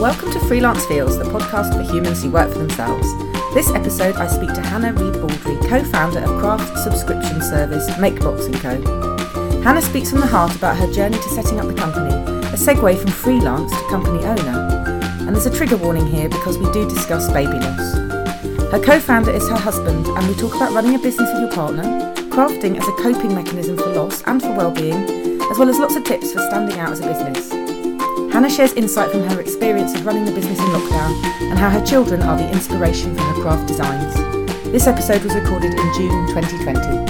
Welcome to Freelance Feels, the podcast for humans who work for themselves. This episode, I speak to Hannah Read Baldrey, co-founder of craft subscription service MakeBox & Co. Hannah speaks from the heart about her journey to setting up the company, a segue from freelance to company owner. And there's a trigger warning here because we do discuss baby loss. Her co-founder is her husband, and we talk about running a business with your partner, crafting as a coping mechanism for loss and for well-being, as well as lots of tips for standing out as a business. Hannah shares insight from her experience of running the business in lockdown and how her children are the inspiration for her craft designs. This episode was recorded in June 2020.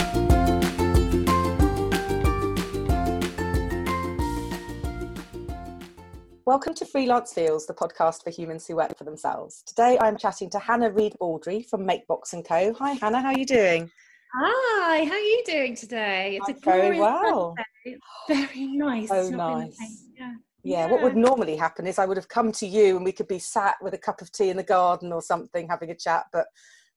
Welcome to Freelance Feels, the podcast for humans who work for themselves. Today I'm chatting to Hannah Read Baldrey from MakeBox & Co. Hi Hannah, how are you doing? Hi, how are you doing today? It's I'm a very well. Sunday. Very nice. Oh, nice. Yeah. Yeah, what would normally happen is I would have come to you and we could be sat with a cup of tea in the garden or something having a chat, but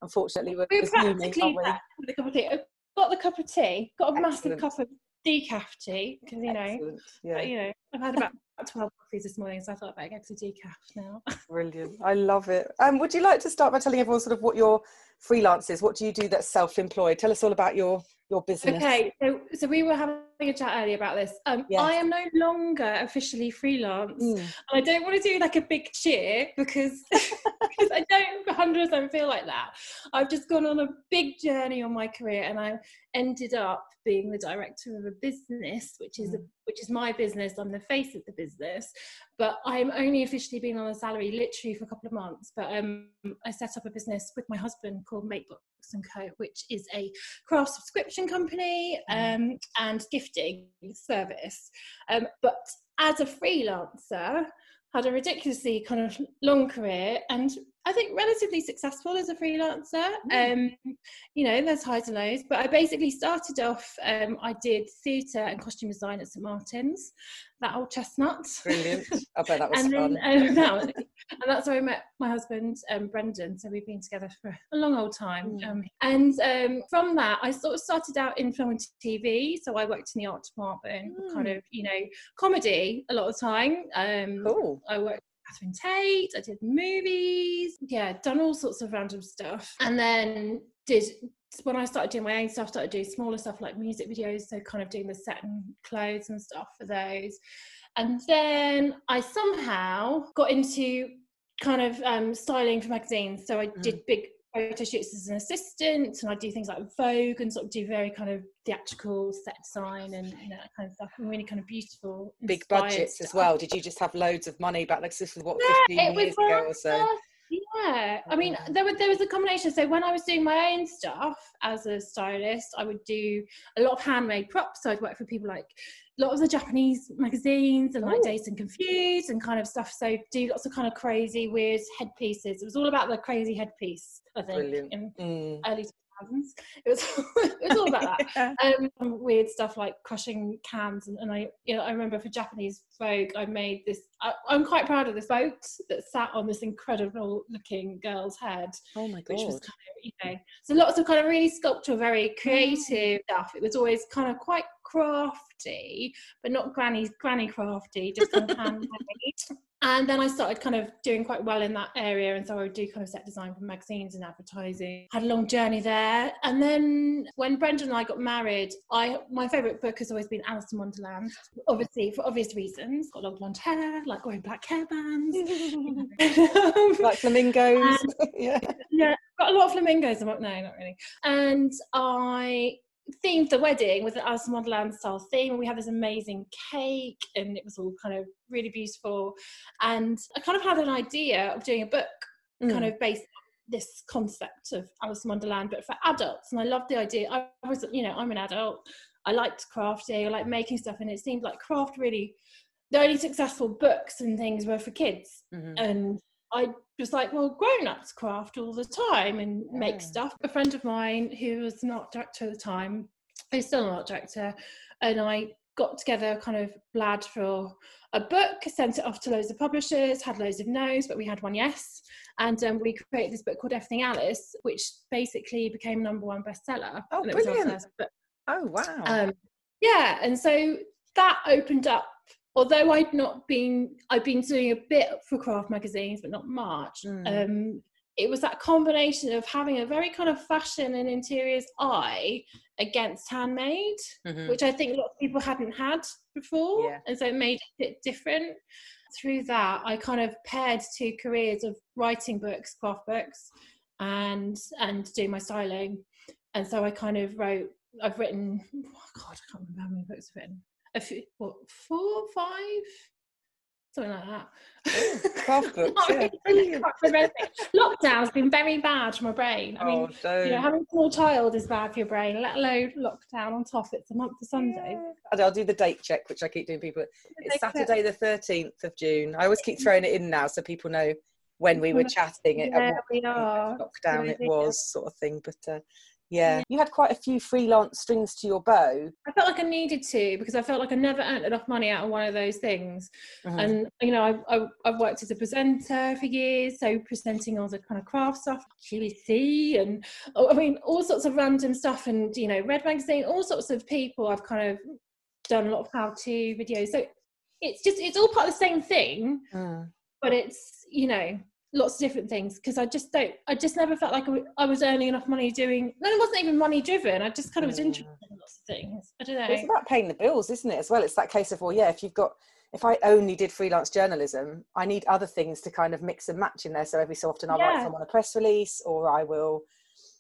unfortunately we're, we're practically with a cup of tea. I've got the cup of tea, got a Excellent. massive cup of decaf tea because you know, yeah. you know, I've had about 12 coffees this morning, so I thought I'd better get to decaf now. Brilliant. I love it. Um, would you like to start by telling everyone sort of what your freelance is? What do you do that's self-employed? Tell us all about your your business. Okay, so so we were having a chat earlier about this. Um, yes. I am no longer officially freelance. Mm. And I don't want to do like a big cheer because, because I don't 100% feel like that. I've just gone on a big journey on my career and I ended up being the director of a business, which is mm. a, which is my business. I'm the face of the business, but I'm only officially been on a salary literally for a couple of months. But um, I set up a business with my husband called MakeBox and Co, which is a craft subscription company mm. um, and gifting service. Um, but as a freelancer, had a ridiculously kind of long career and I think relatively successful as a freelancer. Mm. Um, you know, there's highs and lows, but I basically started off. Um, I did theatre and costume design at St Martin's, that old chestnut. Brilliant! I bet that was and fun. Then, um, that was, and that's where I met my husband, um, Brendan. So we've been together for a long old time. Mm. Um, and um, from that, I sort of started out in film and TV. So I worked in the art department, mm. kind of, you know, comedy a lot of the time. cool. I worked Catherine Tate, I did movies, yeah, done all sorts of random stuff. And then did when I started doing my own stuff, started doing smaller stuff like music videos, so kind of doing the set and clothes and stuff for those. And then I somehow got into kind of um, styling for magazines. So I mm. did big photo shoots as an assistant and I do things like Vogue and sort of do very kind of theatrical set design and you know, that kind of stuff and really kind of beautiful big budgets stuff. as well. Did you just have loads of money back? Like this was what yeah, 15 years ago or so. yeah i mean mm. there was there was a combination. So when i was doing my own stuff as a stylist i would do a lot of handmade props. So i'd work for people like lots of the Japanese magazines and like Ooh. Dazed and Confused and kind of stuff. So do lots of kind of crazy, weird headpieces. It was all about the crazy headpiece, I think, Brilliant. in mm. early it was it was all about that. Um, weird stuff like crushing cans, and, and, I you know I remember for Japanese Vogue I made this. I, am quite proud of this boat that sat on this incredible looking girl's head. Oh my god! Which was kind of you know so lots of kind of really sculptural, very creative mm. stuff. It was always kind of quite crafty, but not granny granny crafty, just kind of handmade and then I started kind of doing quite well in that area, and so I would do kind of set design for magazines and advertising. Had a long journey there, and then when Brendan and I got married, I my favourite book has always been Alice in Wonderland, obviously for obvious reasons. Got long blonde hair, like wearing black hairbands, like flamingos. yeah, yeah, got a lot of flamingos. I'm not, no, not really. And I themed the wedding with an Alice in Wonderland style theme, and we had this amazing cake, and it was all kind of really beautiful. And I kind of had an idea of doing a book, mm. kind of based on this concept of Alice in Wonderland, but for adults. And I loved the idea. I was, you know, I'm an adult. I liked crafting. I like making stuff, and it seemed like craft really. The only successful books and things were for kids, mm-hmm. and I was like, well, grown ups craft all the time and yeah. make stuff. A friend of mine who was an art director at the time, who's still an art director, and I got together kind of blad for a book, sent it off to loads of publishers, had loads of no's, but we had one yes. And um, we created this book called Everything Alice, which basically became number one bestseller. Oh, brilliant. Oh, wow. Um, yeah, and so that opened up although I'd not been, I'd been doing a bit for craft magazines, but not much. Mm. Um, it was that combination of having a very kind of fashion and interiors eye against handmade, mm-hmm. which I think a lot of people hadn't had before, yeah. and so it made it different. Through that, I kind of paired two careers of writing books, craft books, and and doing my styling, and so I kind of wrote. I've written. Oh God, I can't remember how many books I've written a few, what, four, five, something like that. Oh, craft books. yeah. Lockdown's been very bad for my brain. I mean, oh, you know, having a small child is bad for your brain, let alone lockdown on top. It's a month of Sunday. Yeah. I'll do the date check, which I keep doing. People, it's Saturday the thirteenth of June. I always keep throwing it in now so people know when we were chatting. Yeah, we are. Lockdown, it was sort of thing, but. Uh, yeah. You had quite a few freelance strings to your bow. I felt like I needed to because I felt like I never earned enough money out of one of those things. Mm-hmm. And, you know, I've, I've, I've, worked as a presenter for years, so presenting all the kind of craft stuff, QVC, and oh, I mean, all sorts of random stuff. And, you know, Red Magazine, all sorts of people I've kind of done a lot of how to videos. So it's just, it's all part of the same thing, mm. but it's, you know, lots of different things because I just don't, I just never felt like I was earning enough money doing, no, it wasn't even money driven. I just kind of was interested in lots of things. I don't know. It's about paying the bills, isn't it, as well? It's that case of, well, yeah, if you've got, if I only did freelance journalism, I need other things to kind of mix and match in there. So every so often I'll yeah. write someone a press release or I will,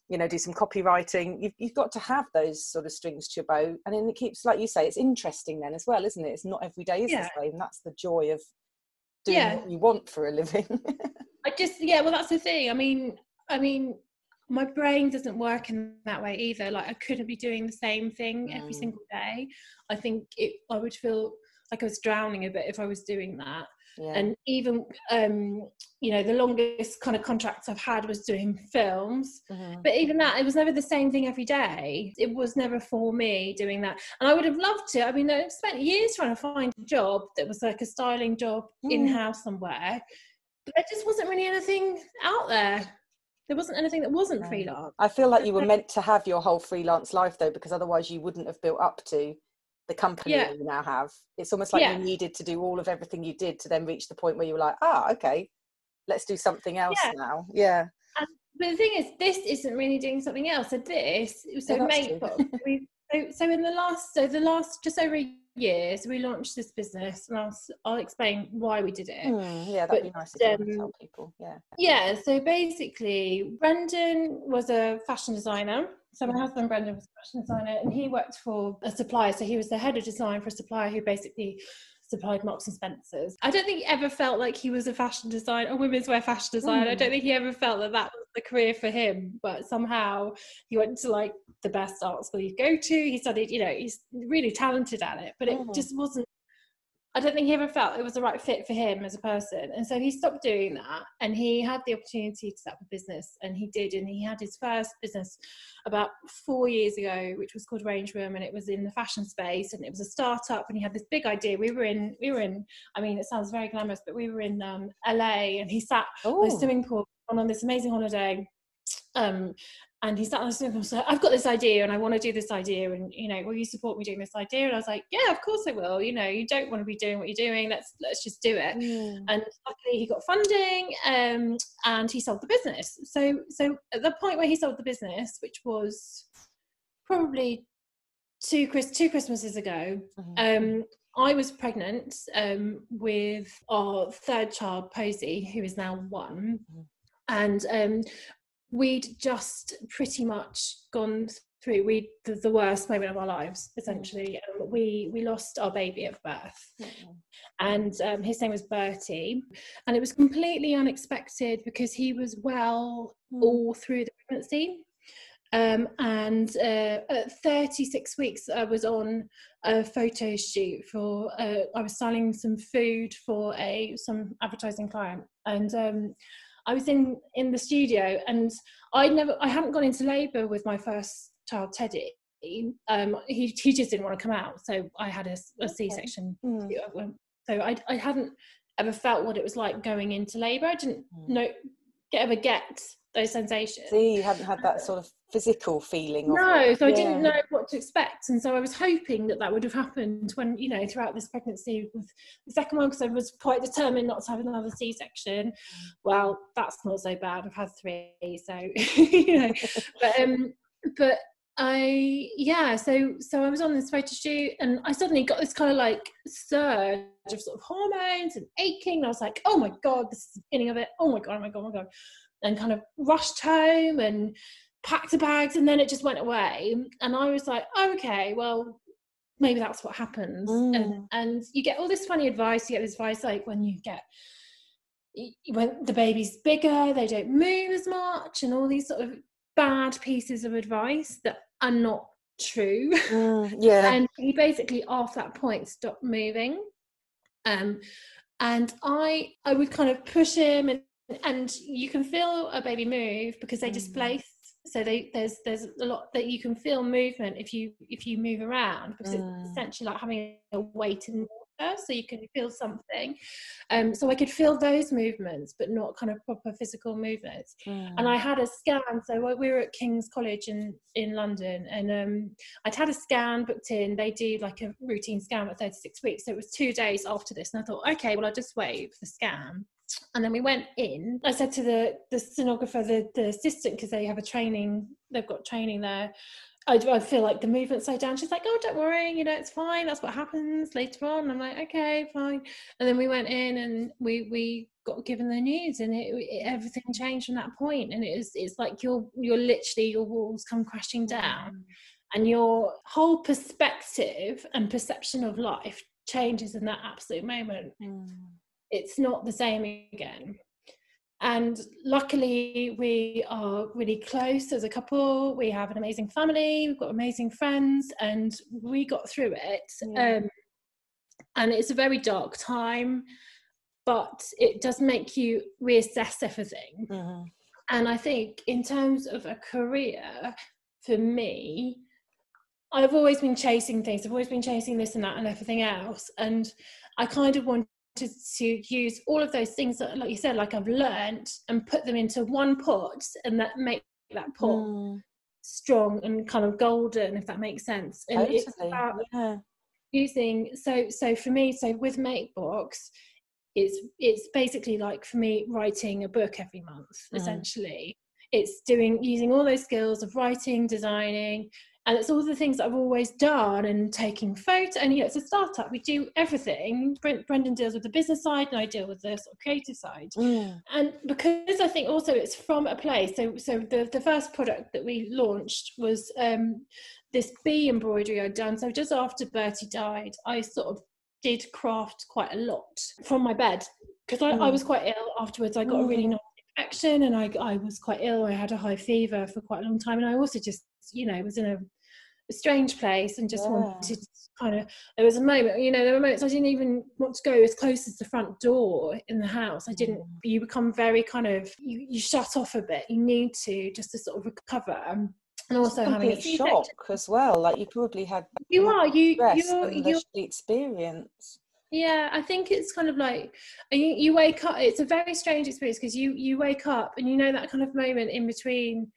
you know, do some copywriting. You've, you've got to have those sort of strings to your bow. And then it keeps, like you say, it's interesting then as well, isn't it? It's not every day is yeah. the same. That's the joy of doing yeah. what you want for a living. I just yeah, well that's the thing. I mean, I mean, my brain doesn't work in that way either. Like I couldn't be doing the same thing mm. every single day. I think it I would feel like I was drowning a bit if I was doing that. Yeah. And even um, you know, the longest kind of contracts I've had was doing films. Mm-hmm. But even that, it was never the same thing every day. It was never for me doing that. And I would have loved to. I mean, I spent years trying to find a job that was like a styling job mm. in house somewhere But there just wasn't really anything out there. There wasn't anything that wasn't freelance. I feel like you were meant to have your whole freelance life though, because otherwise you wouldn't have built up to the company yeah. you now have. It's almost like yeah. you needed to do all of everything you did to then reach the point where you were like, ah, okay, let's do something else yeah. now. Yeah. And, but the thing is, this isn't really doing something else. So this, so make we so, so in the last, so the last just over a year, so we launched this business, and I'll, I'll explain why we did it. Mm, yeah, that'd but, be nice to um, tell people. Yeah. Yeah. So basically, Brendan was a fashion designer. So my husband Brendan was a fashion designer, and he worked for a supplier. So he was the head of design for a supplier who basically supplied Marks and Spencers. I don't think he ever felt like he was a fashion designer, a women's wear fashion designer. Mm. I don't think he ever felt that that was the career for him. But somehow he went to like the best art school you go to. He studied, you know, he's really talented at it, but it mm. just wasn't I don't think he ever felt it was the right fit for him as a person. And so he stopped doing that and he had the opportunity to set up a business and he did. And he had his first business about four years ago, which was called Range Room and it was in the fashion space and it was a startup and he had this big idea. We were in, we were in, I mean, it sounds very glamorous, but we were in um, LA and he sat Ooh. on a swimming pool on this amazing holiday um, and he sat on the sofa and said, I've got this idea and I want to do this idea. And, you know, will you support me doing this idea? And I was like, yeah, of course I will. You know, you don't want to be doing what you're doing. Let's, let's just do it. Mm. And luckily he got funding um, and he sold the business. So, so at the point where he sold the business, which was probably two, Chris, two Christmases ago, mm-hmm. um, I was pregnant um, with our third child, Posy, who is now one. Mm-hmm. And um, we'd just pretty much gone through we the, the, worst moment of our lives essentially. Um, we we lost our baby at birth. And um, his name was bertie. And it was completely unexpected because he was well mm. all through the pregnancy. Um, and uh, at 36 weeks i was on a photo shoot for uh, i was selling some food for a some advertising client. And um, I was in in the studio and I never I hadn't gone into labour with my first child Teddy. Um, he he just didn't want to come out, so I had a, a C-section. Mm. So I I hadn't ever felt what it was like going into labour. I didn't mm. know ever get those sensations. See, you hadn't had that sort of physical feeling. no, so I didn't know what to expect, and so I was hoping that that would have happened when you know throughout this pregnancy with the second one because I was quite determined not to have another C-section. Well, that's not so bad. I've had three, so you know, but um, but I yeah, so so I was on this photo shoot and I suddenly got this kind of like surge of sort of hormones and aching. And I was like, oh my god, this is the beginning of it. Oh my god, oh my god, oh my god and kind of rushed home and packed the bags and then it just went away and i was like oh, okay well maybe that's what happens mm. and, and you get all this funny advice you get this advice like when you get when the baby's bigger they don't move as much and all these sort of bad pieces of advice that are not true mm, yeah and he basically after that point stopped moving um and i i would kind of push him and and you can feel a baby move because they mm. displace so they, there's there's a lot that you can feel movement if you if you move around because mm. it's essentially like having a weight in so you can feel something um so i could feel those movements but not kind of proper physical movements mm. and i had a scan so we were at king's college in in london and um i'd had a scan booked in they do like a routine scan at 36 weeks so it was two days after this and i thought okay well i'll just wait for the scan and then we went in. I said to the the sonographer, the the assistant, because they have a training, they've got training there. I, I feel like the movement's so down. She's like, oh, don't worry, you know, it's fine. That's what happens later on. I'm like, okay, fine. And then we went in and we we got given the news, and it, it everything changed from that point. And it is it's like you're you're literally your walls come crashing down, mm. and your whole perspective and perception of life changes in that absolute moment. Mm it's not the same again. And luckily, we are really close as a couple. We have an amazing family, we've got amazing friends, and we got through it. Yeah. Um, and it's a very dark time, but it does make you reassess everything. Mm-hmm. And I think, in terms of a career, for me, I've always been chasing things. I've always been chasing this and that and everything else. And I kind of want to, to use all of those things that, like you said, like I've learned and put them into one pot and that make that pot mm. strong and kind of golden, if that makes sense. And totally. it's about yeah. using so so for me, so with MakeBox, it's it's basically like for me writing a book every month, mm. essentially. It's doing using all those skills of writing, designing, and it's all the things that I've always done and taking photos. And you know, it's a startup. We do everything. Brendan deals with the business side, and I deal with the sort of creative side. Mm. And because I think also it's from a place. So, so the the first product that we launched was um, this bee embroidery I'd done. So just after Bertie died, I sort of did craft quite a lot from my bed because I, mm. I, was quite ill afterwards. I got mm. a really mm. nasty infection, and I I was quite ill. I had a high fever for quite a long time, and I also just you know was in a strange place and just yeah. wanted to kind of there was a moment you know there were moments i didn't even want to go as close as the front door in the house i didn't mm. you become very kind of you, you shut off a bit you need to just to sort of recover and also having a shock as well like you probably had you are you you're, you're experience yeah i think it's kind of like you, you wake up it's a very strange experience because you you wake up and you know that kind of moment in between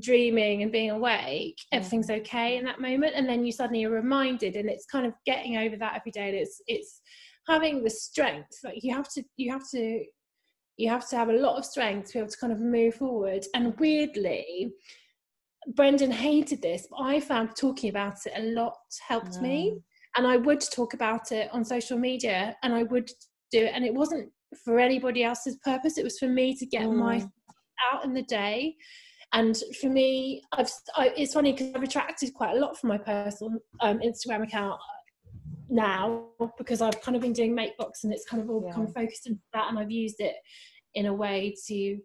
dreaming and being awake everything's okay in that moment. And then you suddenly are reminded and it's kind of getting over that every day and it's it's having the strength like you have to you have to you have to have a lot of strength to be able to kind of move forward. And weirdly brendan hated this but i found talking about it a lot helped me. And i would talk about it on social media and i would do it and it wasn't for anybody else's purpose. It was for me to get mm. my out in the day and for me, I've I, it's funny because I've retracted quite a lot from my personal um, Instagram account now because I've kind of been doing MakeBox and it's kind of all yeah. kind of focused into that, and I've used it in a way to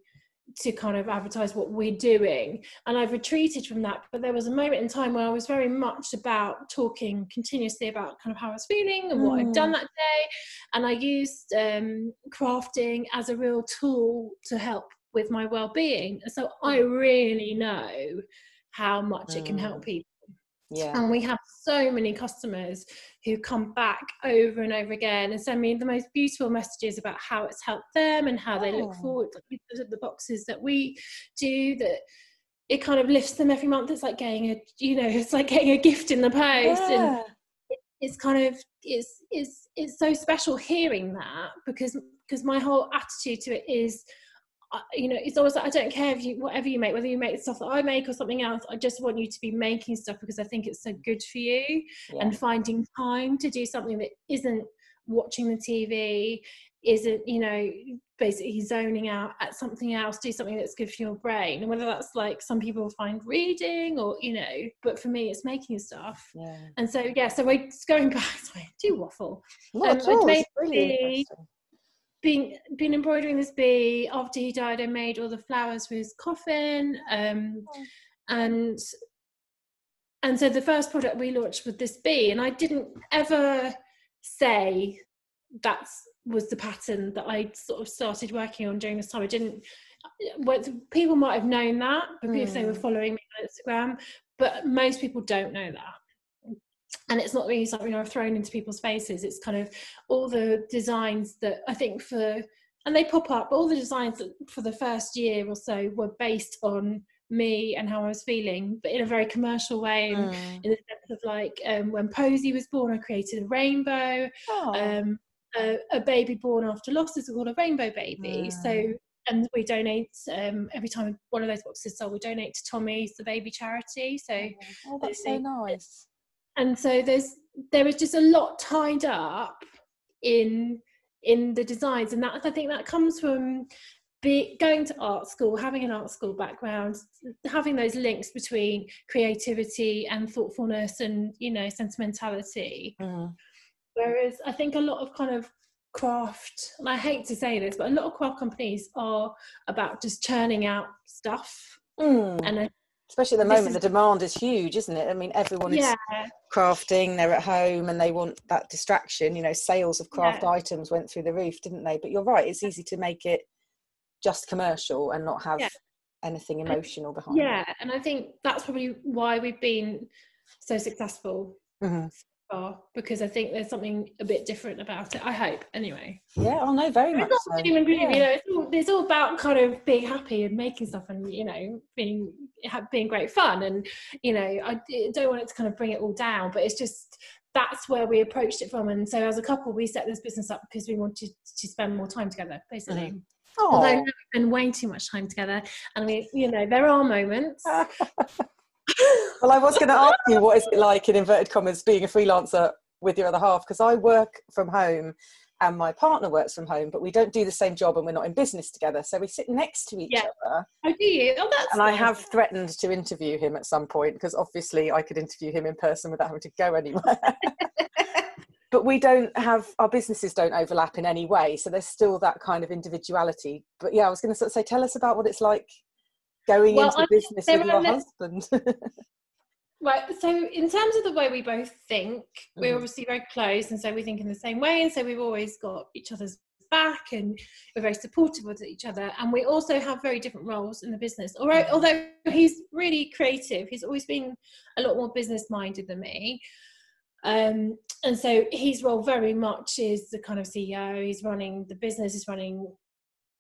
to kind of advertise what we're doing and i've retreated from that but there was a moment in time where i was very much about talking continuously about kind of how i was feeling and what i've done mm. that day and i used um, crafting as a real tool to help with my well-being so i really know how much mm. it can help mm. people Yeah. And we have so many customers who come back over and over again and send me the most beautiful messages about how it's helped them and how oh. they look oh. forward to the boxes that we do that it kind of lifts them every month. It's like getting a, you know, it's like getting a gift in the post, yeah. and it's kind of it's it's it's so special hearing that because because my whole attitude to it is you know it's always like i don't care if you whatever you make whether you make stuff that i make or something else i just want you to be making stuff because i think it's so good for you yeah. and finding time to do something that isn't watching the tv isn't you know basically zoning out at something else do something that's good for your brain and whether that's like some people find reading or you know but for me it's making stuff yeah. and so yeah so we're going back sorry, I do waffle Not um, at all. Been been embroidering this bee after he died i made all the flowers for his coffin um, oh. and and so the first product we launched with this bee and i didn't ever say that's was the pattern that I sort of started working on during this time. I didn't. People might have known that mm. they were hmm. following me on Instagram, but most people don't know that. And it's not really something I've thrown into people's faces. It's kind of all the designs that I think for, and they pop up. All the designs for the first year or so were based on me and how I was feeling, but in a very commercial way. Mm. In the sense of like um, when Posy was born, I created a rainbow. Oh. Um, a, a baby born after loss is called a rainbow baby. Mm. So and we donate um, every time one of those boxes sold. We donate to Tommy's the baby charity. So oh that's so nice. And so there's there is just a lot tied up in in the designs, and that I think that comes from be, going to art school, having an art school background, having those links between creativity and thoughtfulness and you know sentimentality. Mm. Whereas I think a lot of kind of craft, and I hate to say this, but a lot of craft companies are about just churning out stuff. Mm. And I, especially at the moment, is, the demand is huge, isn't it? I mean, everyone yeah. is crafting, they're at home and they want that distraction. You know, sales of craft yeah. items went through the roof, didn't they? But you're right, it's easy to make it just commercial and not have yeah. anything emotional behind yeah, it. Yeah, and I think that's probably why we've been so successful. Mm-hmm because I think there's something a bit different about it. I hope, anyway. Yeah, I know very much. So. yeah. you know, it's all, it's all about kind of being happy and making stuff, and you know, being being great fun. And you know, I don't want it to kind of bring it all down, but it's just that's where we approached it from. And so, as a couple, we set this business up because we wanted to spend more time together, basically. Mm-hmm. Although we spend way too much time together, and we, you know, there are moments well, I was going to ask you what is it like in inverted commas being a freelancer with your other half because I work from home and my partner works from home, but we don't do the same job and we're not in business together. So we sit next to each yeah. other. Oh, do you? Oh, that's and nice. I have threatened to interview him at some point because obviously I could interview him in person without having to go anywhere. but we don't have our businesses don't overlap in any way, so there's still that kind of individuality. But yeah, I was going to sort of say, tell us about what it's like going well, into I business with your husband. right. So, in terms of the way we both think, we're obviously very close, and so we think in the same way, and so we've always got each other's back, and we're very supportive of each other. And we also have very different roles in the business. Although, mm-hmm. although he's really creative, he's always been a lot more business minded than me. Um, and so his role very much is the kind of CEO. He's running the business. He's running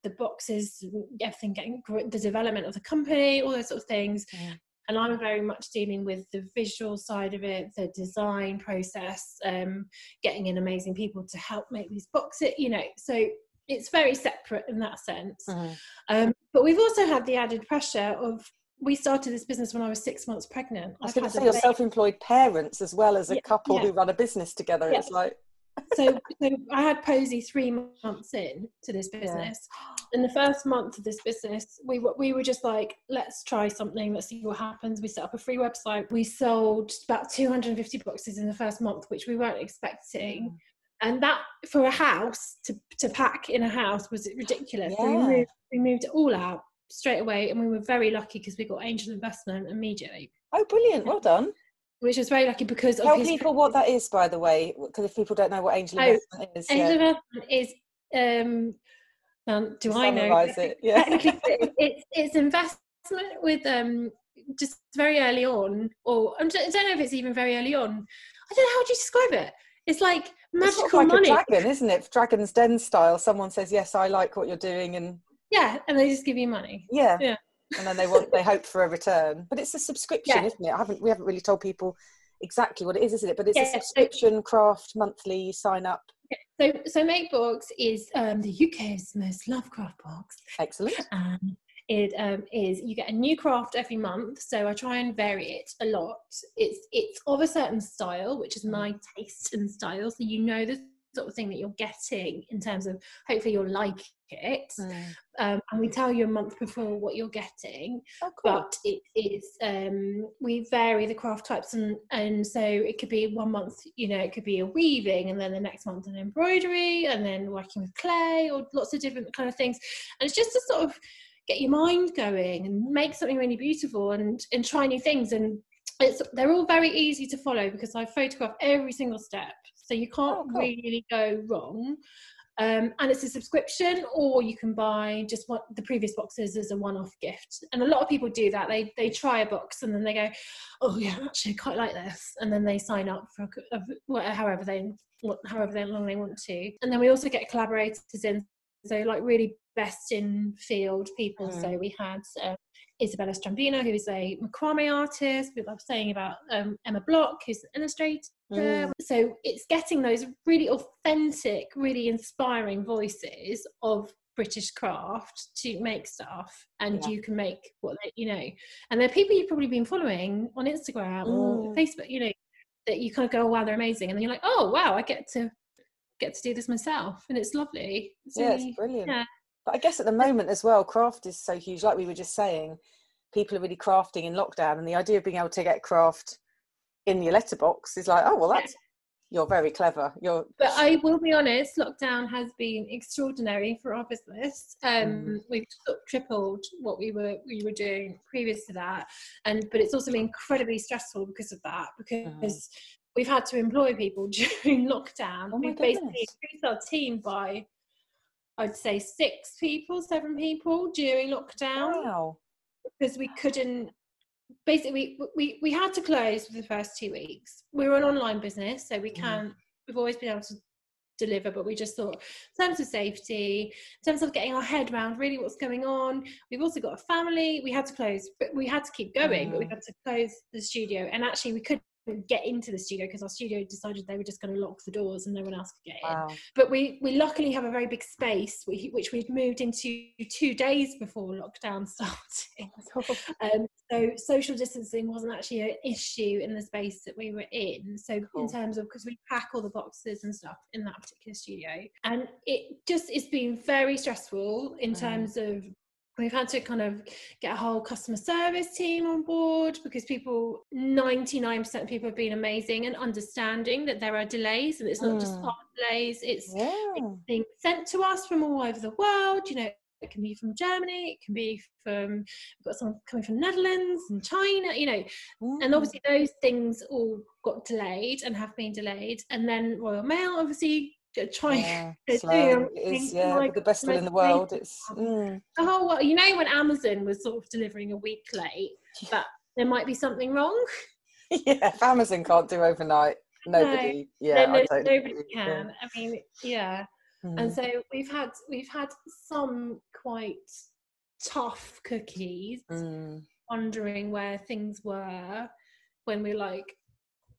the boxes, everything getting the development of the company, all those sort of things. Yeah. And I'm very much dealing with the visual side of it, the design process, um, getting in amazing people to help make these boxes, you know. So it's very separate in that sense. Mm-hmm. Um, but we've also had the added pressure of we started this business when I was six months pregnant. I was going to say you're self-employed parents as well as a yeah, couple yeah. who run a business together. Yeah. It's like so, so I had Posy three months in to this business. Yeah. In the first month of this business, we were, we were just like, let's try something, let's see what happens. We set up a free website. We sold about 250 boxes in the first month, which we weren't expecting. Mm. And that for a house to, to pack in a house was ridiculous. Yeah. So we, moved, we moved it all out straight away, and we were very lucky because we got angel investment immediately. Oh, brilliant! Well done which is very lucky because tell people what that is, by the way, because if people don't know what angel oh, investment is, angel yeah. investment is. Um, um, do I know? It, yeah. it's, it's investment with um, just very early on, or I don't know if it's even very early on. I don't know how do you describe it. It's like magical it's like money. a dragon, isn't it? Dragon's Den style. Someone says, "Yes, I like what you're doing," and yeah, and they just give you money. Yeah, yeah. And then they want they hope for a return, but it's a subscription, yeah. isn't it? I haven't we haven't really told people exactly what it is, isn't it? But it's yeah, a subscription so, craft monthly sign up. So, so Makebox is um, the UK's most loved craft box. Excellent. Um, it um, is you get a new craft every month so i try and vary it a lot it's it's of a certain style which is my taste and style so you know the sort of thing that you're getting in terms of hopefully you'll like it mm. um, and we tell you a month before what you're getting oh, cool. but it is um, we vary the craft types and and so it could be one month you know it could be a weaving and then the next month an embroidery and then working with clay or lots of different kind of things and it's just to sort of get your mind going and make something really beautiful and and try new things and it's they're all very easy to follow because I photograph every single step so you can't oh, cool. really go wrong. Um, and it's a subscription or you can buy just what the previous boxes as a one-off gift. And a lot of people do that. They they try a box and then they go oh yeah actually I quite like this. And then they sign up for however they however long they want to. And then we also get collaborators in so like really best in field people. Mm. So we had uh, Isabella Strambio, who is a macrame artist. We love saying about um, Emma Block, who's an illustrator. Mm. So it's getting those really authentic, really inspiring voices of British craft to make stuff, and yeah. you can make what they, you know. And they're people you've probably been following on Instagram mm. or Facebook, you know, that you kind of go, oh, wow, they're amazing, and then you're like, oh wow, I get to get to do this myself, and it's lovely. It's yeah, really, it's brilliant. Yeah. But I guess at the moment as well, craft is so huge. Like we were just saying, people are really crafting in lockdown, and the idea of being able to get craft in your letterbox is like, oh well, that's you're very clever. You're. But I will be honest, lockdown has been extraordinary for our business. Um, mm. We've tripled what we were we were doing previous to that, and but it's also been incredibly stressful because of that because. Mm. We've had to employ people during lockdown. Oh we've goodness. basically increased our team by I'd say six people, seven people during lockdown. Wow. Because we couldn't basically we, we we had to close for the first two weeks. We were an online business, so we can't mm. we've always been able to deliver, but we just thought in terms of safety, in terms of getting our head around really what's going on. We've also got a family. We had to close, but we had to keep going, mm. but we mm. had to close the studio. And actually we could get into the studio because our studio decided they were just going to lock the doors and no one else could get wow. in. But we we luckily have a very big space which we've moved into two days before lockdown started. um, so social distancing wasn't actually an issue in the space that we were in. So cool. in terms of because we pack all the boxes and stuff in that particular studio, and it just it's been very stressful in mm. terms of we've had to kind of get a whole customer service team on board because people 99% of people have been amazing and understanding that there are delays and it's not mm. just our delays it's, yeah. it's, being sent to us from all over the world you know it can be from Germany, it can be from we've got someone coming from Netherlands and China, you know, mm. and obviously those things all got delayed and have been delayed. And then Royal Mail obviously trying yeah, slow. It is, yeah, like, the best will in the world. It's mm. the whole world. You know, when Amazon was sort of delivering a week late, but there might be something wrong. yeah, if Amazon can't do overnight, nobody. No, yeah, no, nobody can. Yeah. I mean, yeah. Mm. And so we've had we've had some quite tough cookies, mm. wondering where things were when we're like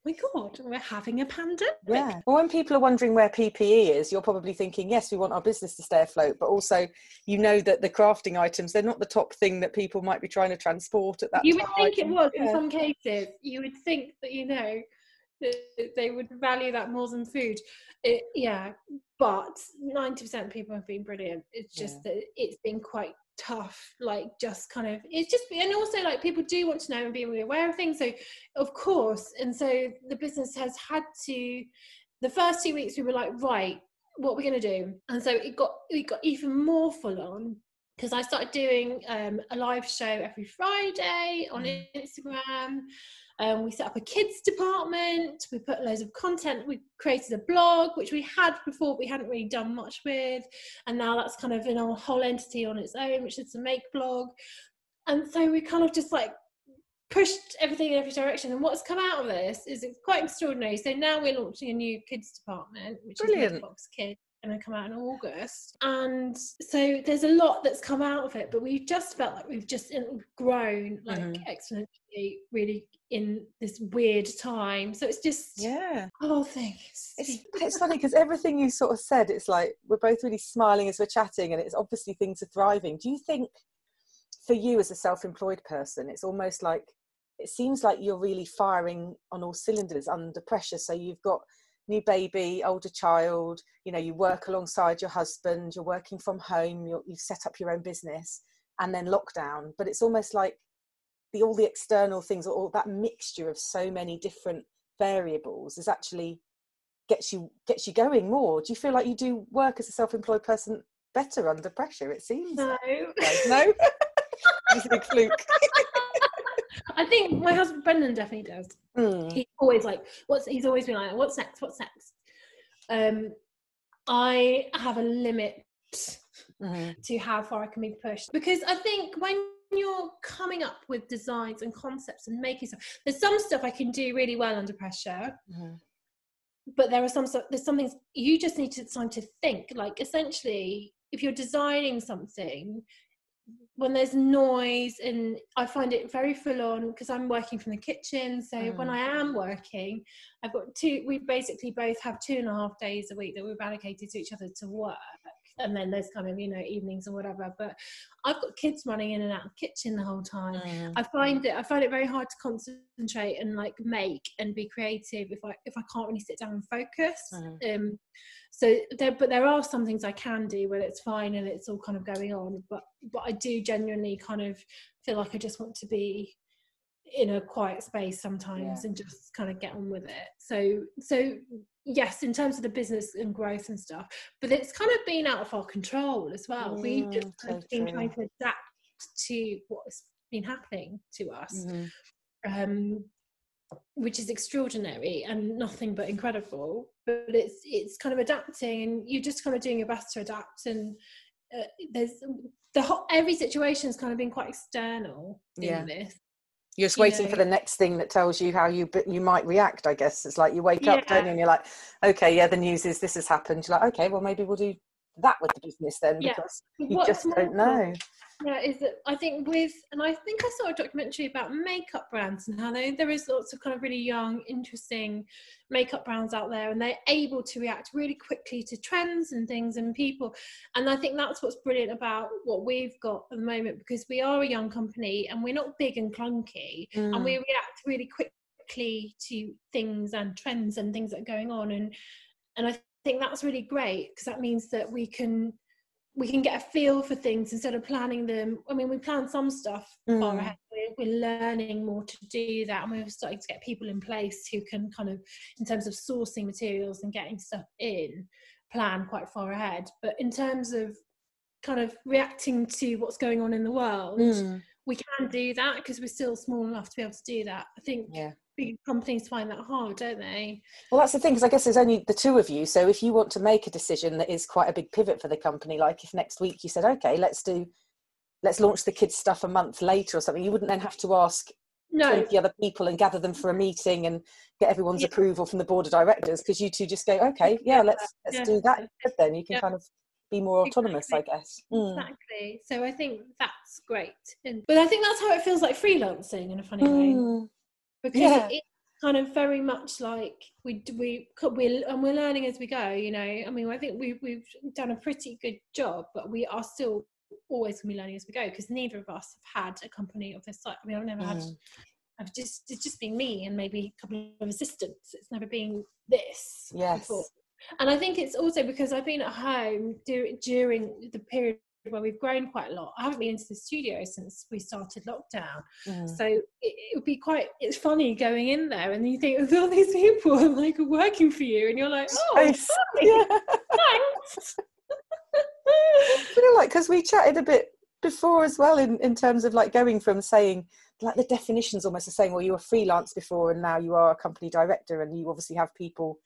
my God, we're having a pandemic. Yeah. Well, when people are wondering where PPE is, you're probably thinking, yes, we want our business to stay afloat, but also you know that the crafting items, they're not the top thing that people might be trying to transport at that you would think it was yeah. in some cases. You would think that, you know, that they would value that more than food. It, yeah, but 90% of people have been brilliant. It's just yeah. that it's been quite tough like just kind of it's just and also like people do want to know and be really aware of things so of course and so the business has had to the first two weeks we were like right what we're going to do and so it got it got even more full on because I started doing um, a live show every Friday on mm. Instagram um, we set up a kids department. We put loads of content. We created a blog, which we had before, but we hadn't really done much with. And now that's kind of in a whole entity on its own, which is a make blog. And so we kind of just like pushed everything in every direction. And what's come out of this is it's quite extraordinary. So now we're launching a new kids department, which Brilliant. is Box Kids going to come out in August. And so there's a lot that's come out of it, but we've just felt like we've just grown like mm-hmm. exponentially, really in this weird time. So it's just yeah, oh, whole thing. It's, it's funny because everything you sort of said, it's like we're both really smiling as we're chatting, and it's obviously things are thriving. Do you think for you as a self-employed person, it's almost like it seems like you're really firing on all cylinders under pressure. So you've got new baby, older child, you know, you work alongside your husband, you're working from home, you have set up your own business, and then lockdown. But it's almost like the all the external things, or all that mixture of so many different variables is actually gets you gets you going more. Do you feel like you do work as a self-employed person better under pressure? It seems. No. no. it's a big fluke. I think my husband Brendan definitely does. Mm. He's always like, what's he's always been like, what's next? What's next? Um, I have a limit mm-hmm. to how far I can be pushed because I think when you're coming up with designs and concepts and making stuff, there's some stuff I can do really well under pressure. Mm-hmm. But there are some stuff, there's some things you just need to time to think. Like essentially, if you're designing something, when there's noise and I find it very full on because I'm working from the kitchen. So mm. when I am working, I've got two, we basically both have two and a half days a week that we've allocated to each other to work and then those kind of you know evenings or whatever but i've got kids running in and out of the kitchen the whole time mm. i find it i find it very hard to concentrate and like make and be creative if i if i can't really sit down and focus mm. um so there but there are some things i can do where it's fine and it's all kind of going on but but i do genuinely kind of feel like i just want to be in a quiet space sometimes yeah. and just kind of get on with it so so yes in terms of the business and growth and stuff but it's kind of been out of our control as well we've just kind of been trying to adapt to what's been happening to us mm-hmm. um, which is extraordinary and nothing but incredible but it's it's kind of adapting and you're just kind of doing your best to adapt and uh, there's the whole every situation has kind of been quite external yeah. in this you're just waiting for the next thing that tells you how you you might react i guess. It's like you wake yeah. up don't you and you're like okay yeah the news is this has happened. You're like okay well maybe we'll do that with the business then yeah. because you What's just don't know yeah is that i think with and i think i saw a documentary about makeup brands and how they, there is lots of kind of really young interesting makeup brands out there and they're able to react really quickly to trends and things and people and i think that's what's brilliant about what we've got at the moment because we are a young company and we're not big and clunky mm. and we react really quickly to things and trends and things that are going on and and i think that's really great because that means that we can we can get a feel for things instead of planning them. I mean, we plan some stuff mm. far ahead. We're, we're, learning more to do that, and we're starting to get people in place who can kind of, in terms of sourcing materials and getting stuff in, plan quite far ahead. But in terms of kind of reacting to what's going on in the world, mm. we can do that because we're still small enough to be able to do that. I think yeah big companies find that hard, don't they? Well, that's the thing, because I guess there's only the two of you. So if you want to make a decision that is quite a big pivot for the company, like if next week you said, okay, let's do, let's launch the kids' stuff a month later or something, you wouldn't then have to ask no. 20 other people and gather them for a meeting and get everyone's yeah. approval from the board of directors because you two just go, okay, yeah, let's let's yeah. do that. Then you can yeah. kind of be more autonomous, exactly. I guess. Mm. Exactly. So I think that's great. And, but I think that's how it feels like freelancing in a funny mm. way because yeah. it's kind of very much like we we we and we're learning as we go. You know, I mean, I think we we've done a pretty good job, but we are still always going to be learning as we go because neither of us have had a company of this type. I mean, I've never mm. had. I've just it's just been me and maybe a couple of assistants. It's never been this. Yes. Before. And I think it's also because I've been at home do, during the period where we've grown quite a lot. I haven't been into the studio since we started lockdown, mm. so it, it, would be quite. It's funny going in there and you think all these people are like working for you, and you're like, oh, yeah. thanks. you know, like because we chatted a bit before as well in in terms of like going from saying like the definitions almost the same. Well, you were freelance before, and now you are a company director, and you obviously have people.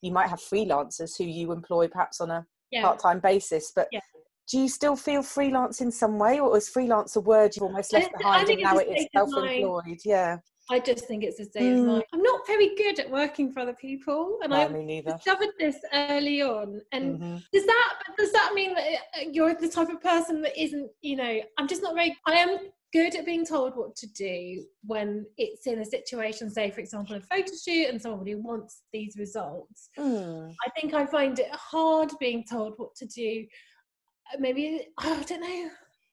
You might have freelancers who you employ perhaps on a yeah. part-time basis, but yeah do you still feel freelance in some way, or is freelance a word you've almost left behind and now it is self-employed? Yeah. I just think it's a state mm. of mind. I'm not very good at working for other people, and no, I discovered this early on. And mm-hmm. does that does that mean that uh, you're the type of person that isn't? You know, I'm just not very. I am good at being told what to do when it's in a situation, say, for example, a photo shoot and somebody wants these results. Mm. I think I find it hard being told what to do. Uh, maybe, oh, I don't know.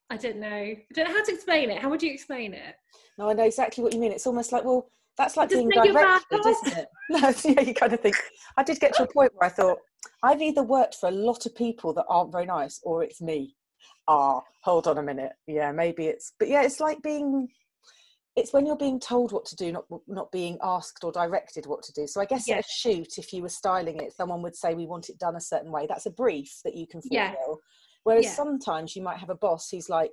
I don't know. I don't know how to explain it. How would you explain it? No, I know exactly what you mean. It's almost like, well, that's like being directed, isn't it? No, yeah, you kind of think. I did get to a point where I thought, I've either worked for a lot of people that aren't very nice or it's me ah, hold on a minute. Yeah, maybe it's, but yeah, it's like being, it's when you're being told what to do, not not being asked or directed what to do. So I guess yes. at a shoot, if you were styling it, someone would say, "We want it done a certain way." That's a brief that you can fulfill. Yeah. Whereas yeah. sometimes you might have a boss who's like,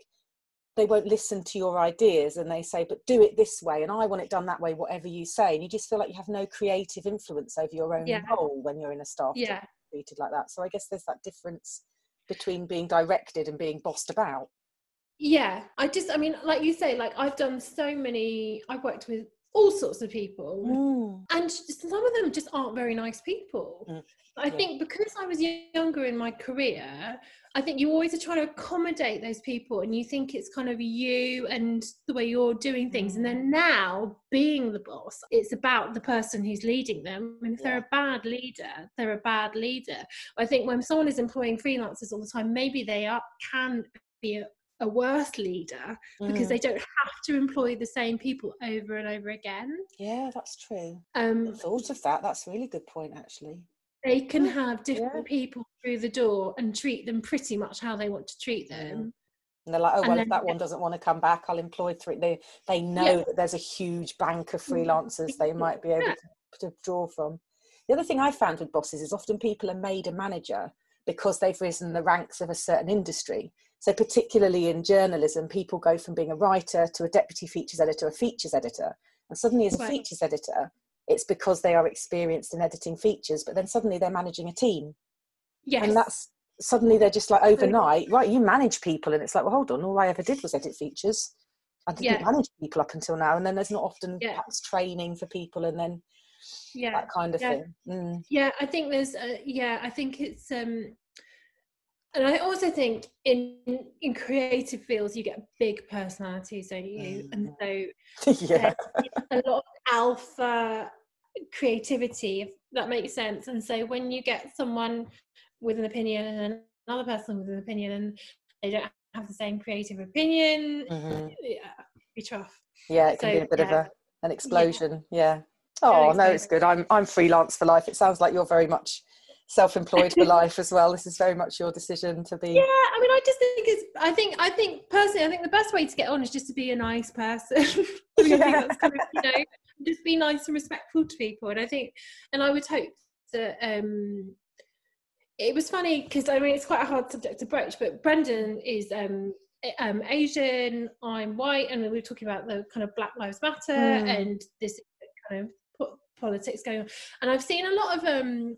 they won't listen to your ideas and they say, "But do it this way," and I want it done that way, whatever you say, and you just feel like you have no creative influence over your own yeah. role when you're in a staff yeah. treated like that. So I guess there's that difference between being directed and being bossed about yeah i just i mean like you say like i've done so many i've worked with all sorts of people mm. and some of them just aren't very nice people mm. i yeah. think because i was younger in my career I think you always are trying to accommodate those people and you think it's kind of you and the way you're doing things. And then mm. now, being the boss, it's about the person who's leading them. And if they're a bad leader, they're a bad leader. I think when someone is employing freelancers all the time, maybe they are, can be a, a worse leader because mm. they don't have to employ the same people over and over again. Yeah, that's true. Um, I thought of that. That's a really good point, actually they can have different yeah. people through the door and treat them pretty much how they want to treat them. And they're like, oh well, if that one doesn't want to come back, I'll employ three. They they know yeah. that there's a huge bank of freelancers they might be able yeah. to, to draw from. The other thing I found with bosses is often people are made a manager because they've risen the ranks of a certain industry. So particularly in journalism, people go from being a writer to a deputy features editor, a features editor, and suddenly as a right. features editor, it's because they are experienced in editing features but then suddenly they're managing a team yes. and that's suddenly they're just like overnight right you manage people and it's like well hold on all i ever did was edit features i didn't yeah. manage people up until now and then there's not often yeah. perhaps training for people and then yeah that kind of yeah. thing mm. yeah i think there's uh, yeah i think it's um and I also think in in creative fields you get big personalities, don't you? Mm. And so yeah. a lot of alpha creativity, if that makes sense. And so when you get someone with an opinion and another person with an opinion and they don't have the same creative opinion, mm-hmm. yeah, be tough. Yeah, it can so, be a bit yeah. of a, an explosion. Yeah. yeah. Oh no, it's good. I'm I'm freelance for life. It sounds like you're very much self-employed for life as well. This is very much your decision to be. Yeah, I mean, I just think it's. I think I think personally, I think the best way to get on is just to be a nice person. Yeah. Kind of, you know, just be nice and respectful to people. And I think, and I would hope that um, it was funny because I mean it's quite a hard subject to broach, but Brendan is um, um, Asian, I'm white, and we were talking about the kind of Black Lives Matter mm. and this kind of politics going on. And I've seen a lot of um,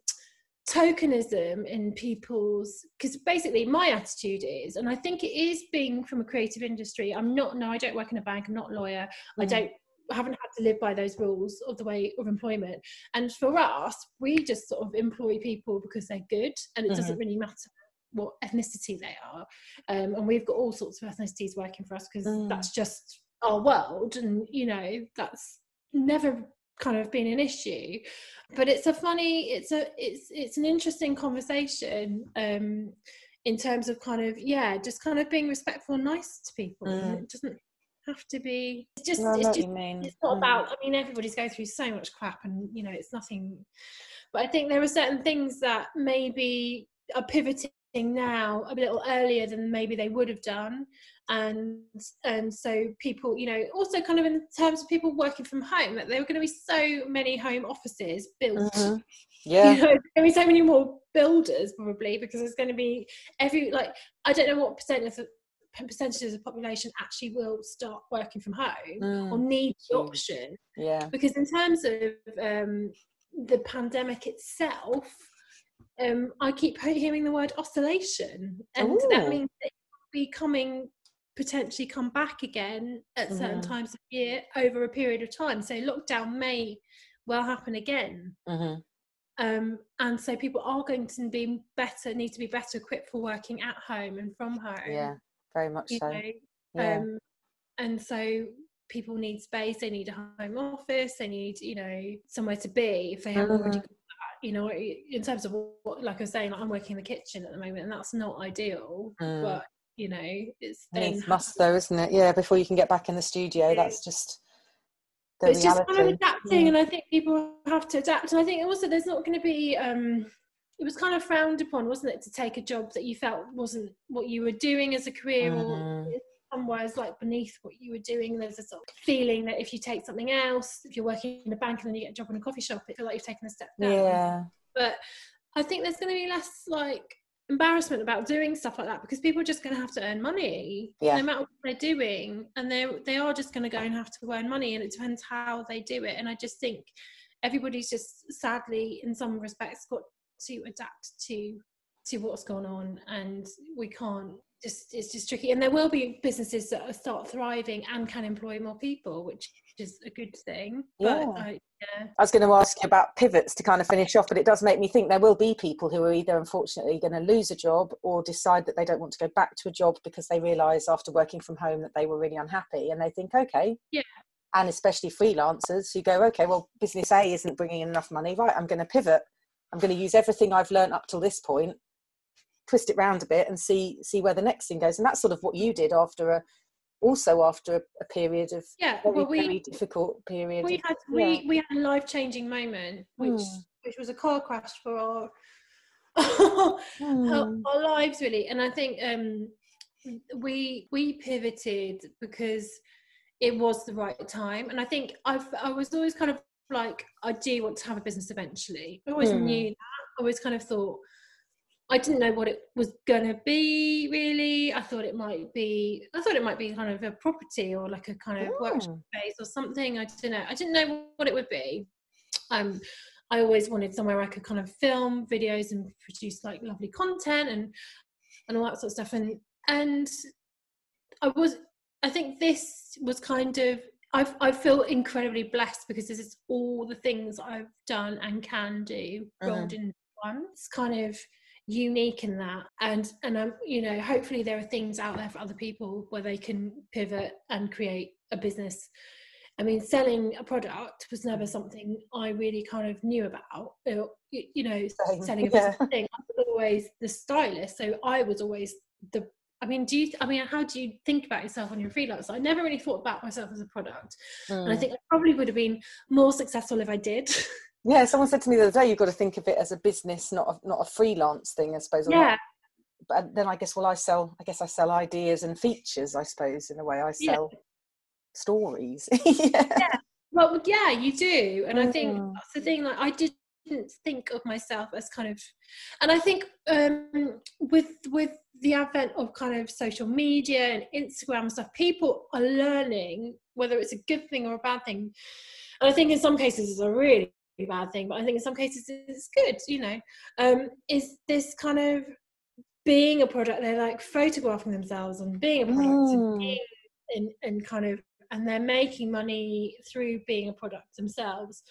tokenism in people's because basically my attitude is and i think it is being from a creative industry i'm not no i don't work in a bank i'm not a lawyer mm. i don't haven't had to live by those rules of the way of employment. And for us, we just sort of employ people because they're good, and it mm-hmm. doesn't really matter what ethnicity they are. Um, and we've got all sorts of ethnicities working for us because mm. that's just our world, and you know that's never kind of been an issue but it's a funny it's a it's it's an interesting conversation um in terms of kind of yeah just kind of being respectful and nice to people mm. it doesn't have to be it's just no, it's just it's not mm. about i mean everybody's going through so much crap and you know it's nothing but i think there are certain things that maybe are pivoting now a little earlier than maybe they would have done and and so people you know also kind of in terms of people working from home that there were going to be so many home offices built mm-hmm. yeah you know, there's going to be so many more builders probably because there's going to be every like i don't know what percent of the percentages of the population actually will start working from home mm. or need the option. Yeah. Because in terms of um, the pandemic itself, um, I keep hearing the word oscillation, and Ooh. that means that it will be coming potentially come back again at certain mm-hmm. times of year over a period of time. So lockdown may well happen again. Mm-hmm. Um, and so people are going to be better, need to be better equipped for working at home and from home. Yeah, very much so. Know? Yeah. Um, and so people need space, they need a home office, they need, you know, somewhere to be if they have mm-hmm. already you know in terms of what like i was saying like, i'm working in the kitchen at the moment and that's not ideal mm. but you know it's then must though isn't it yeah before you can get back in the studio that's just it's reality. just kind of adapting yeah. and i think people have to adapt and i think also there's not going to be um it was kind of frowned upon wasn't it to take a job that you felt wasn't what you were doing as a career mm-hmm. or somewhere like beneath what you were doing there's a sort of feeling that if you take something else if you're working in a bank and then you get a job in a coffee shop it feels like you've taken a step down yeah but i think there's going to be less like embarrassment about doing stuff like that because people are just going to have to earn money yeah. no matter what they're doing and they they are just going to go and have to earn money and it depends how they do it and i just think everybody's just sadly in some respects got to adapt to to what's gone on and we can't just it's just tricky. And there will be businesses that start thriving and can employ more people which is a good thing yeah. but I, yeah. I was going to ask you about pivots to kind of finish off but it does make me think there will be people who are either unfortunately going to lose a job or decide that they don't want to go back to a job because they realize after working from home that they were really unhappy and they think okay. Yeah. And especially freelancers who go okay well business a isn't bringing in enough money. Right i'm going to pivot. I'm going to use everything i've learned up till this point twist it round a bit and see see where the next thing goes and that's sort of what you did after a also after a, a period of yeah very, well, we, very difficult period we had yeah. we we had a life changing moment which mm. which was a car crash for our mm. our, our, lives really and i think um we we pivoted because it was the right time and i think i've i was always kind of like i do want to have a business eventually i always mm. knew that i always kind of thought I didn't know what it was going to be really. I thought it might be, I thought it might be kind of a property or like a kind of Ooh. workshop space or something. I don't know. I didn't know what it would be. Um, I always wanted somewhere I could kind of film videos and produce like lovely content and and all that sort of stuff. And and I was, I think this was kind of. I I feel incredibly blessed because this is all the things I've done and can do rolled uh-huh. in one. It's kind of unique in that and and um, you know hopefully there are things out there for other people where they can pivot and create a business i mean selling a product was never something i really kind of knew about you know Same. selling a yeah. thing i was always the stylist so i was always the I mean, do you? I mean, how do you think about yourself when you're freelance? I never really thought about myself as a product, mm. and I hmm. think I probably would have been more successful if I did. Yeah, someone said to me the other day, you've got to think of it as a business, not a, not a freelance thing, I suppose. Yeah. But then I guess, well, I sell. I guess I sell ideas and features. I suppose in a way, I sell yeah. stories. yeah. yeah. Well, yeah, you do, and mm-hmm. I think mm. that's the thing. Like, I did didn't think of myself as kind of and i think um with with the advent of kind of social media and instagram and stuff people are learning whether it's a good thing or a bad thing and i think in some cases it's a really bad thing, but I think in some cases it's good, you know. Um, is this kind of being a product, they're like photographing themselves and being a product mm. and, being, and, and kind of, and they're making money through being a product themselves.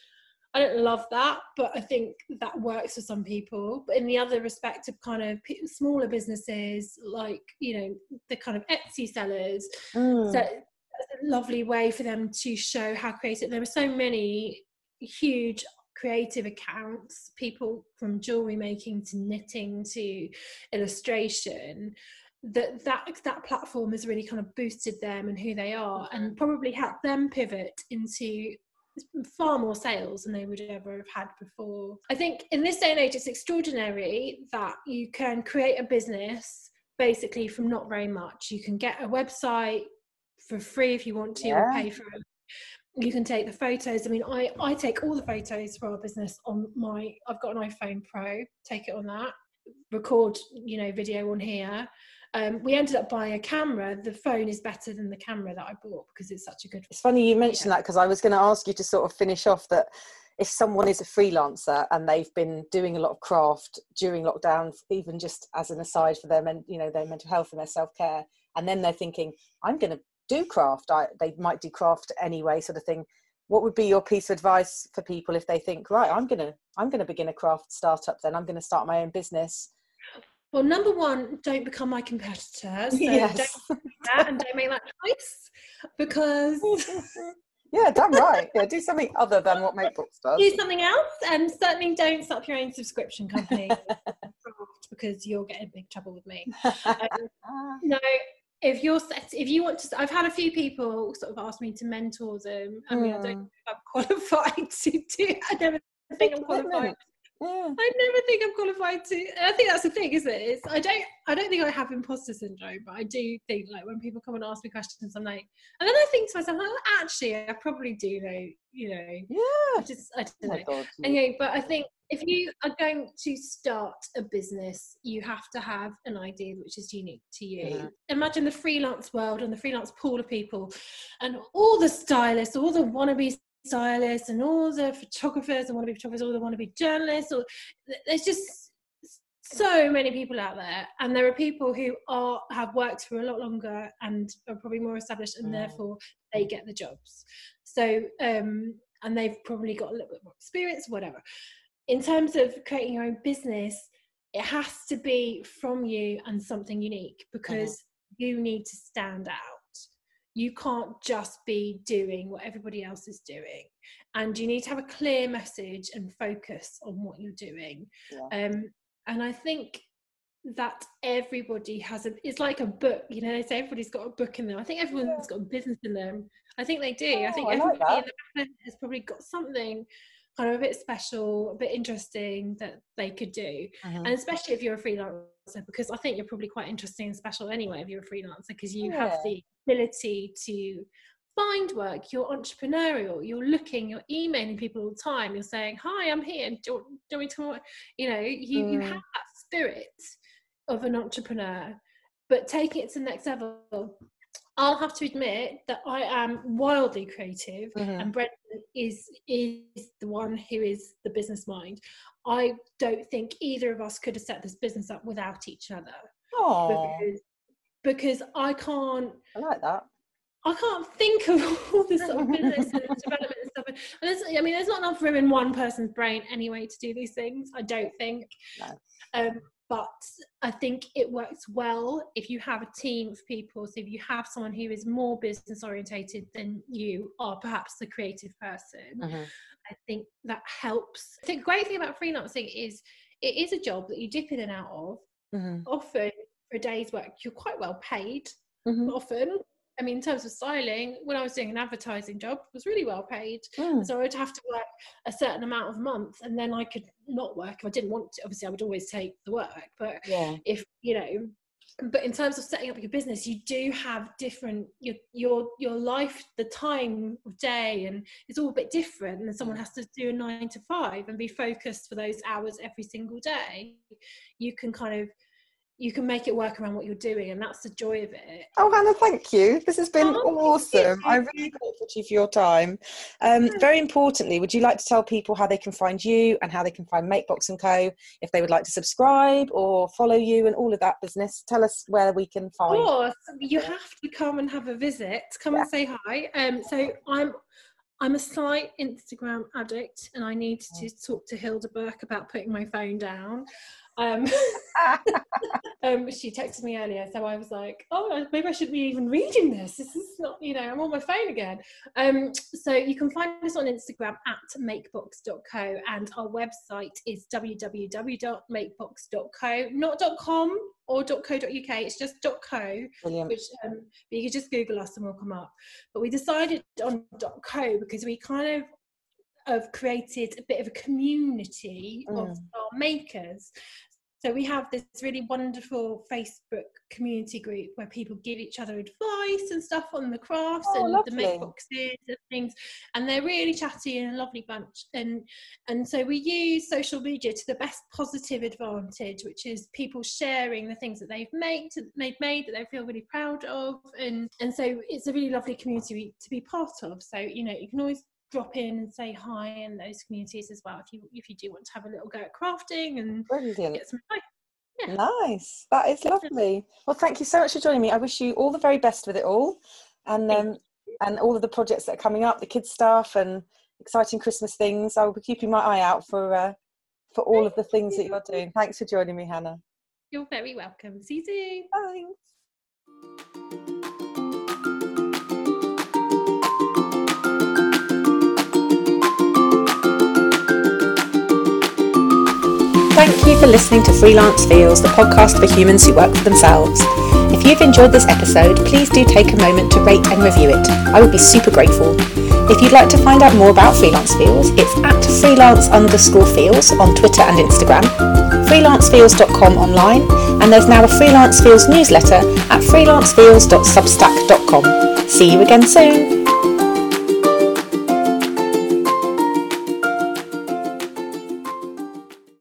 I don't love that, but I think that works for some people. But in the other respect of kind of smaller businesses, like you know the kind of Etsy sellers, mm. so a lovely way for them to show how creative. There are so many huge creative accounts, people from jewelry making to knitting to illustration, that that that platform has really kind of boosted them and who they are and mm-hmm. probably helped them pivot into far more sales than they would ever have had before. I think in this day and age, it's extraordinary that you can create a business basically from not very much. You can get a website for free if you want to, yeah. or pay for it you can take the photos. I mean, I, I take all the photos for our business on my, I've got an iPhone Pro, take it on that, record, you know, video on here. Um, we ended up buying a camera. The phone is better than the camera that I bought because it's such a good. It's funny you mentioned yeah. that because I was going to ask you to sort of finish off that if someone is a freelancer and they've been doing a lot of craft during lockdown, even just as an aside for their, men, you know, their mental health and their self care, and then they're thinking, I'm going to do craft. I, they might do craft anyway, sort of thing. What would be your piece of advice for people if they think, right, I'm gonna, I'm gonna begin a craft startup. Then I'm going to start my own business. Well, number one, don't become my competitor. So yes. don't do that and don't make that choice because Yeah, damn right. Yeah, do something other than what MakeBox does. Do something else, and certainly don't set up your own subscription company because you'll get in big trouble with me. Um, no, if you're set, if you want to, I've had a few people sort of ask me to mentor them. I mean, mm. I don't hmm. know if I'm qualified to do. I never think I'm qualified yeah. I never think I'm qualified to. I think that's the thing, isn't it? It's, I don't. I don't think I have imposter syndrome, but I do think like when people come and ask me questions, I'm like, and then I think to myself, well, actually, I probably do know. You know. Yeah. I just. I don't oh know. God, yeah. Anyway, but I think if you are going to start a business, you have to have an idea which is unique to you. Yeah. Imagine the freelance world and the freelance pool of people, and all the stylists, all the wannabe stylists and all the photographers and want to be photographers, all the want to be journalists. Or there's just so many people out there, and there are people who are have worked for a lot longer and are probably more established, and mm. therefore they get the jobs. So um, and they've probably got a little bit more experience, whatever. In terms of creating your own business, it has to be from you and something unique because mm. you need to stand out you can't just be doing what everybody else is doing. And you need to have a clear message and focus on what you're doing. Yeah. um, and i think that everybody has a it's like a book you know they say everybody's got a book in them. I think everyone's got a business in them. I think they do. Oh, i think I everybody in the has probably got something kind of a bit special, a bit interesting that they could do. Uh-huh. And especially if you're a freelancer, because I think you're probably quite interesting and special anyway if you're a freelancer, because you yeah. have the ability to find work, you're entrepreneurial, you're looking, you're emailing people all the time, you're saying, Hi, I'm here. Do, do we talk? You know, you, mm. you have that spirit of an entrepreneur, but taking it to the next level I'll have to admit that I am wildly creative, mm-hmm. and Brendan is is the one who is the business mind. I don't think either of us could have set this business up without each other. Oh, because, because I can't. I like that. I can't think of all this sort of business and development and stuff. And I mean, there's not enough room in one person's brain anyway to do these things. I don't think. No. Um, but I think it works well if you have a team of people. So if you have someone who is more business orientated than you are, perhaps the creative person, mm-hmm. I think that helps. I think the great thing about freelancing is it is a job that you dip in and out of. Mm-hmm. Often for a day's work, you're quite well paid. Mm-hmm. Often, I mean, in terms of styling, when I was doing an advertising job, was really well paid. Mm. So I'd have to work a certain amount of months, and then I could not work if I didn't want to. Obviously, I would always take the work, but yeah. if you know, but in terms of setting up your business, you do have different your your your life, the time of day, and it's all a bit different. And someone has to do a nine to five and be focused for those hours every single day. You can kind of you can make it work around what you're doing and that's the joy of it. Oh hannah thank you. This has been oh, awesome. I'm really grateful to you for your time. Um, very importantly would you like to tell people how they can find you and how they can find makebox and co? If they would like to subscribe or follow you and all of that business tell us where we can find of course. You have to come and have a visit. Come yeah. and say hi. Um, so i'm I'm a slight Instagram addict and I need to mm. talk to Hilda Burke about putting my phone down. Um, um, she texted me earlier, so I was like, "Oh, maybe I shouldn't be even reading this. This is not, you know, I'm on my phone again." Um, so you can find us on Instagram at makebox.co, and our website is www.makebox.co, not .com or .co.uk. It's just .co, Brilliant. which um, you can just Google us and we'll come up. But we decided on .co because we kind of have created a bit of a community mm. of our makers. So we have this really wonderful Facebook community group where people give each other advice and stuff on the crafts oh, and lovely. the make boxes and things, and they're really chatty and a lovely bunch. And and so we use social media to the best positive advantage, which is people sharing the things that they've made, made made that they feel really proud of, and and so it's a really lovely community to be part of. So you know you can always drop in and say hi in those communities as well if you if you do want to have a little go at crafting and Brilliant. get some advice. Yeah. Nice. That is lovely. Well, thank you so much for joining me. I wish you all the very best with it all, and um, and all of the projects that are coming up, the kids stuff, and exciting Christmas things. I will be keeping my eye out for uh, for all of the things that you're doing. Thanks for joining me, Hannah. You're very welcome. See you soon. Thanks. Thank you for listening to Freelance Feels, the podcast for humans who work for themselves. If you've enjoyed this episode, please do take a moment to rate and review it. I would be super grateful. If you'd like to find out more about Freelance Feels, it's at freelance underscore feels on Twitter and Instagram, freelancefeels.com online, and there's now a Freelance Feels newsletter at freelancefeels.substack.com. See you again soon.